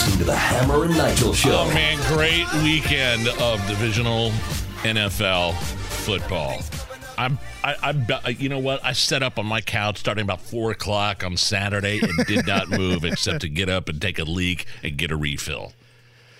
listening to the Hammer and Nigel Show. Oh man, great weekend of divisional NFL football. I'm, I, I, you know what? I set up on my couch starting about four o'clock on Saturday and did not move except to get up and take a leak and get a refill.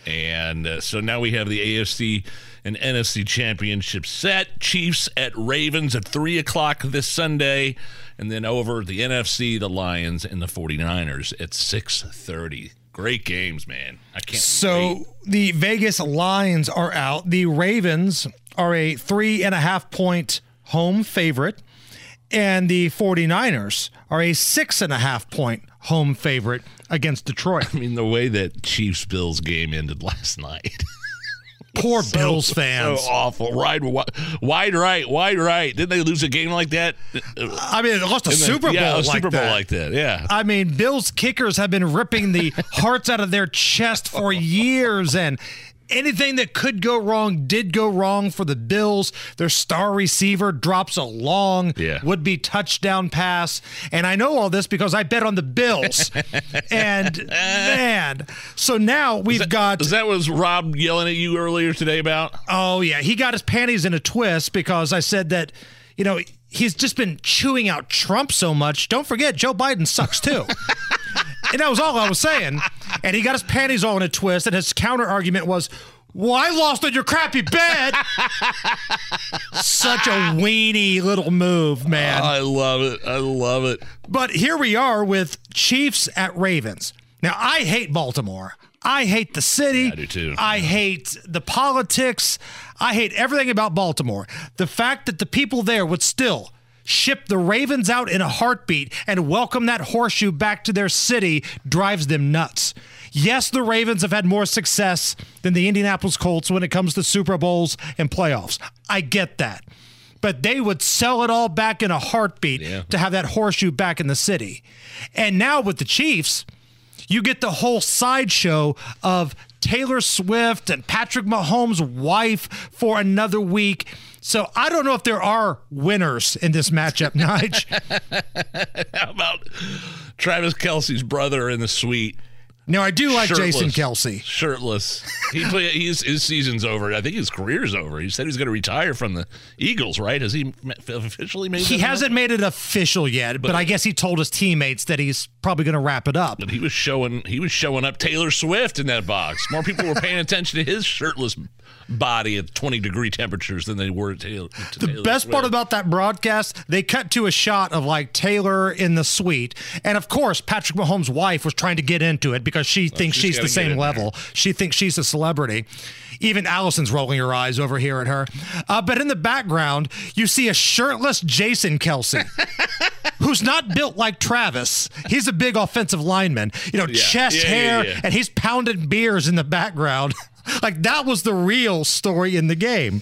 And uh, so now we have the AFC and NFC championship set. Chiefs at Ravens at 3 o'clock this Sunday. And then over the NFC, the Lions and the 49ers at 6.30. Great games, man. I can't So wait. the Vegas Lions are out. The Ravens are a three and a half point home favorite. And the 49ers are a six and a half point home favorite against Detroit. I mean, the way that Chiefs Bills game ended last night. Poor So- Bills fans. So awful. Wide, wide, wide right, wide right. Didn't they lose a game like that? I mean, they lost a Super Bowl yeah, a like Super Bowl that. like that. Yeah. I mean, Bills kickers have been ripping the hearts out of their chest for years, and anything that could go wrong did go wrong for the Bills. Their star receiver drops a long Yeah. would be touchdown pass. And I know all this because I bet on the Bills. and man, so now we've got. Is that was Rob yelling at you earlier today about? Oh yeah, he got his panties in a twist because I said that, you know, he's just been chewing out Trump so much. Don't forget, Joe Biden sucks too. and that was all I was saying. And he got his panties all in a twist, and his counter argument was, "Well, I lost on your crappy bet." Such a weenie little move, man. I love it. I love it. But here we are with Chiefs at Ravens. Now, I hate Baltimore. I hate the city. I do too. I hate the politics. I hate everything about Baltimore. The fact that the people there would still ship the Ravens out in a heartbeat and welcome that horseshoe back to their city drives them nuts. Yes, the Ravens have had more success than the Indianapolis Colts when it comes to Super Bowls and playoffs. I get that. But they would sell it all back in a heartbeat Yeah. to have that horseshoe back in the city. And now with the Chiefs, you get the whole sideshow of Taylor Swift and Patrick Mahomes' wife for another week. So I don't know if there are winners in this matchup, Nige. How about Travis Kelce's brother in the suite? Now I do like Shirtless. Jason Kelce. Shirtless. He play, he's, his season's over. I think his career's over. He said he's going to retire from the Eagles, right? Has he officially made He hasn't made it official yet, but, I guess he told his teammates that he's probably going to wrap it up. But he was showing he was showing up Taylor Swift in that box. More people were paying attention to his shirtless body at 20 degree temperatures than they were to Taylor. To The Taylor best part about that broadcast, they cut to a shot of like Taylor in the suite. And of course, Patrick Mahomes' wife was trying to get into it because she thinks she's she's the same level. She thinks she's a celebrity. Even Allison's rolling her eyes over here at her. Uh, but in the background, you see a shirtless Jason Kelce. Who's not built like Travis? He's a big offensive lineman, you know, chest Yeah, yeah, hair, yeah. and he's pounding beers in the background. like that was the real story in the game.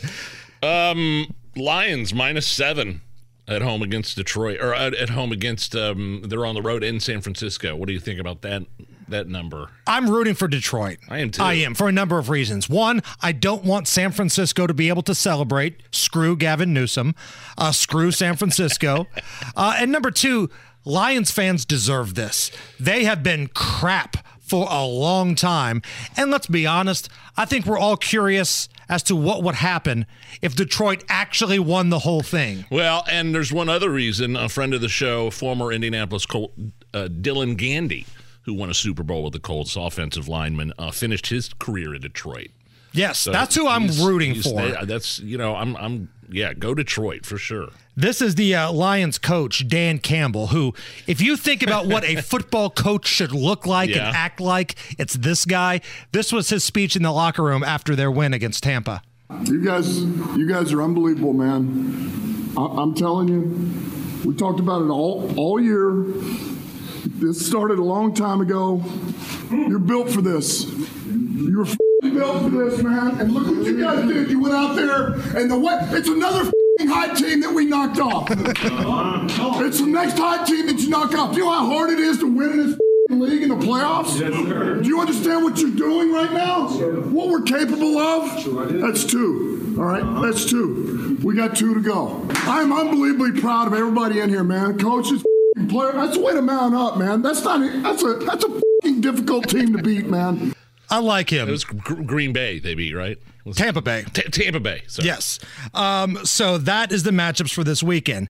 Lions minus seven at home against Detroit, or at, at home against. Um, they're on the road in San Francisco. What do you think about that? That number. I'm rooting for Detroit. I am too. I am for a number of reasons. One, I don't want San Francisco to be able to celebrate. Screw Gavin Newsom. Uh, screw San Francisco. uh, and number two, Lions fans deserve this. They have been crap for a long time. And let's be honest, I think we're all curious as to what would happen if Detroit actually won the whole thing. Well, and there's one other reason. A friend of the show, former Indianapolis Colt, uh, Dylan Gandy, who won a Super Bowl with the Colts, offensive lineman, uh, finished his career in Detroit. Yes, So that's who I'm rooting he's- for. That's you know, I'm I'm yeah, go Detroit for sure. This is the uh, Lions coach, Dan Campbell, who, if you think about what a football coach should look like Yeah. and act like, it's this guy. This was his speech in the locker room after their win against Tampa. You guys, you guys are unbelievable, man. I, I'm telling you, we talked about it all all year. This started a long time ago. You're built for this. You're f***ing built for this, man. And look what you guys did. You went out there, and the what? It's another high team that we knocked off. it's the next high team that you knock off. Do you know how hard it is to win in this league in the playoffs? Do you understand what you're doing right now? What we're capable of? That's two. All right, that's two. We got two to go. I'm unbelievably proud of everybody in here, man. Coach is f***ing fucking player. That's a way to mount up, man. That's not. That's a that's a fucking difficult team to beat, man. I like him. It was Gr- Green Bay they beat, right? Was- Tampa Bay. Ta- Tampa Bay. Sorry. Yes. Um, so that is the matchups for this weekend.